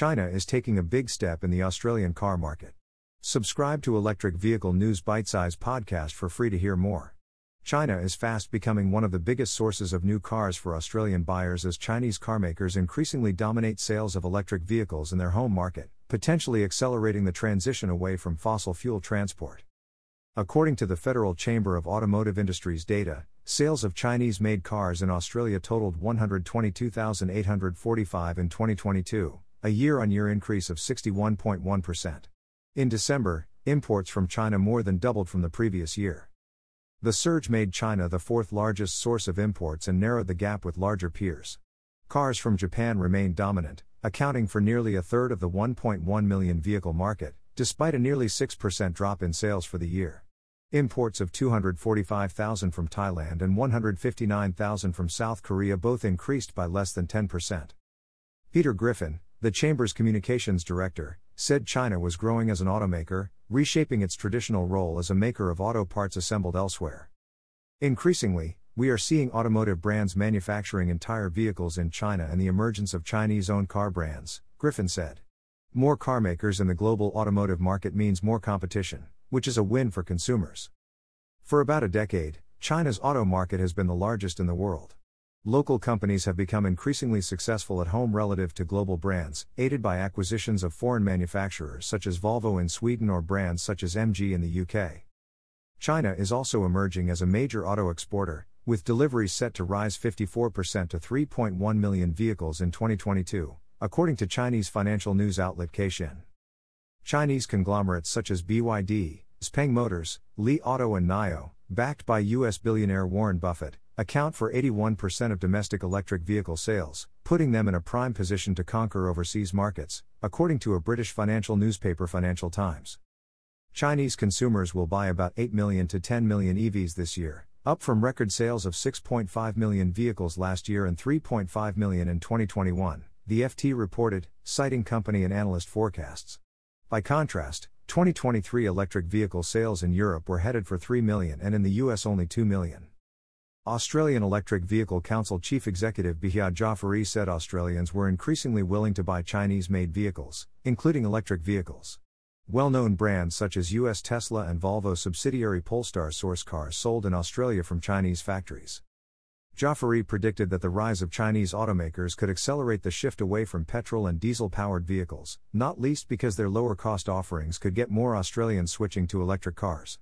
China is taking a big step in the Australian car market. Subscribe to Electric Vehicle News Bite Size podcast for free to hear more. China is fast becoming one of the biggest sources of new cars for Australian buyers as Chinese carmakers increasingly dominate sales of electric vehicles in their home market, potentially accelerating the transition away from fossil fuel transport. According to the Federal Chamber of Automotive Industries data, sales of Chinese made cars in Australia totaled 122,845 in 2022, a year on year increase of 61.1%. In December, imports from China more than doubled from the previous year. The surge made China the fourth largest source of imports and narrowed the gap with larger peers. Cars from Japan remained dominant, accounting for nearly a third of the 1.1 million vehicle market, despite a nearly 6% drop in sales for the year. Imports of 245,000 from Thailand and 159,000 from South Korea both increased by less than 10%. Peter Griffin, the Chamber's communications director, said China was growing as an automaker, reshaping its traditional role as a maker of auto parts assembled elsewhere. Increasingly, we are seeing automotive brands manufacturing entire vehicles in China and the emergence of Chinese owned car brands, Griffin said. More car makers in the global automotive market means more competition, which is a win for consumers. For about a decade, China's auto market has been the largest in the world. Local companies have become increasingly successful at home relative to global brands, aided by acquisitions of foreign manufacturers such as Volvo in Sweden or brands such as MG in the UK. China is also emerging as a major auto exporter, with deliveries set to rise 54% to 3.1 million vehicles in 2022, according to Chinese financial news outlet Caixin. Chinese conglomerates such as BYD, Xpeng Motors, Li Auto, and NIO, backed by U.S. billionaire Warren Buffett, account for 81% of domestic electric vehicle sales, putting them in a prime position to conquer overseas markets, according to a British financial newspaper Financial Times. Chinese consumers will buy about 8 million to 10 million EVs this year, up from record sales of 6.5 million vehicles last year and 3.5 million in 2021, the FT reported, citing company and analyst forecasts. By contrast, 2023 electric vehicle sales in Europe were headed for 3 million and in the US only 2 million. Australian Electric Vehicle Council Chief Executive Behyad Jafari said Australians were increasingly willing to buy Chinese made vehicles, including electric vehicles. Well known brands such as US Tesla and Volvo subsidiary Polestar source cars sold in Australia from Chinese factories. Jafari predicted that the rise of Chinese automakers could accelerate the shift away from petrol and diesel powered vehicles, not least because their lower cost offerings could get more Australians switching to electric cars.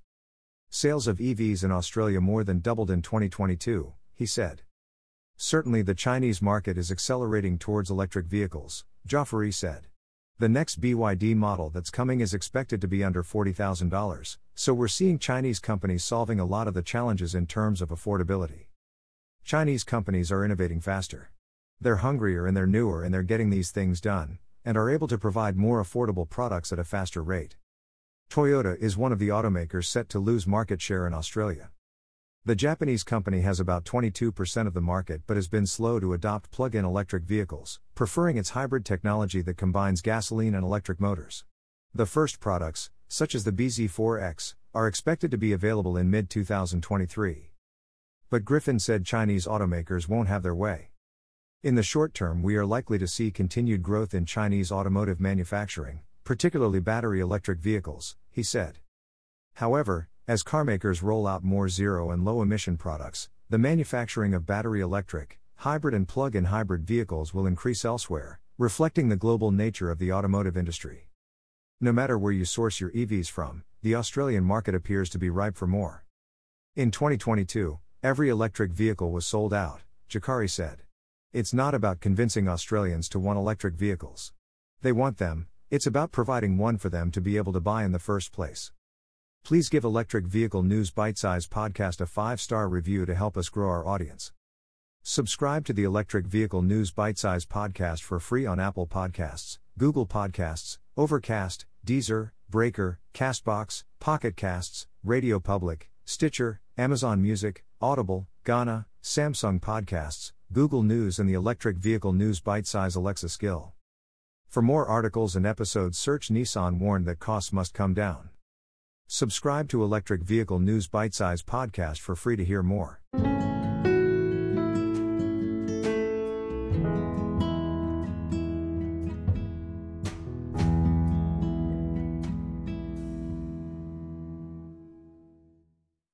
Sales of EVs in Australia more than doubled in 2022, he said. Certainly the Chinese market is accelerating towards electric vehicles, Jafari said. The next BYD model that's coming is expected to be under $40,000, so we're seeing Chinese companies solving a lot of the challenges in terms of affordability. Chinese companies are innovating faster. They're hungrier and they're newer and they're getting these things done, and are able to provide more affordable products at a faster rate. Toyota is one of the automakers set to lose market share in Australia. The Japanese company has about 22% of the market but has been slow to adopt plug in electric vehicles, preferring its hybrid technology that combines gasoline and electric motors. The first products, such as the BZ4X, are expected to be available in mid 2023. But Griffin said Chinese automakers won't have their way. In the short term, we are likely to see continued growth in Chinese automotive manufacturing, particularly battery electric vehicles, he said. However, as carmakers roll out more zero and low emission products, the manufacturing of battery electric, hybrid, and plug in hybrid vehicles will increase elsewhere, reflecting the global nature of the automotive industry. No matter where you source your EVs from, the Australian market appears to be ripe for more. In 2022, every electric vehicle was sold out, Jafari said. It's not about convincing Australians to want electric vehicles. They want them, it's about providing one for them to be able to buy in the first place. Please give Electric Vehicle News Bite Size Podcast a 5 star review to help us grow our audience. Subscribe to the Electric Vehicle News Bite Size Podcast for free on Apple Podcasts, Google Podcasts, Overcast, Deezer, Breaker, Castbox, Pocket Casts, Radio Public, Stitcher, Amazon Music, Audible, Gaana, Samsung Podcasts, Google News, and the Electric Vehicle News Bite Size Alexa skill. For more articles and episodes, search Nissan warned that costs must come down. Subscribe to Electric Vehicle News Bite Size Podcast for free to hear more.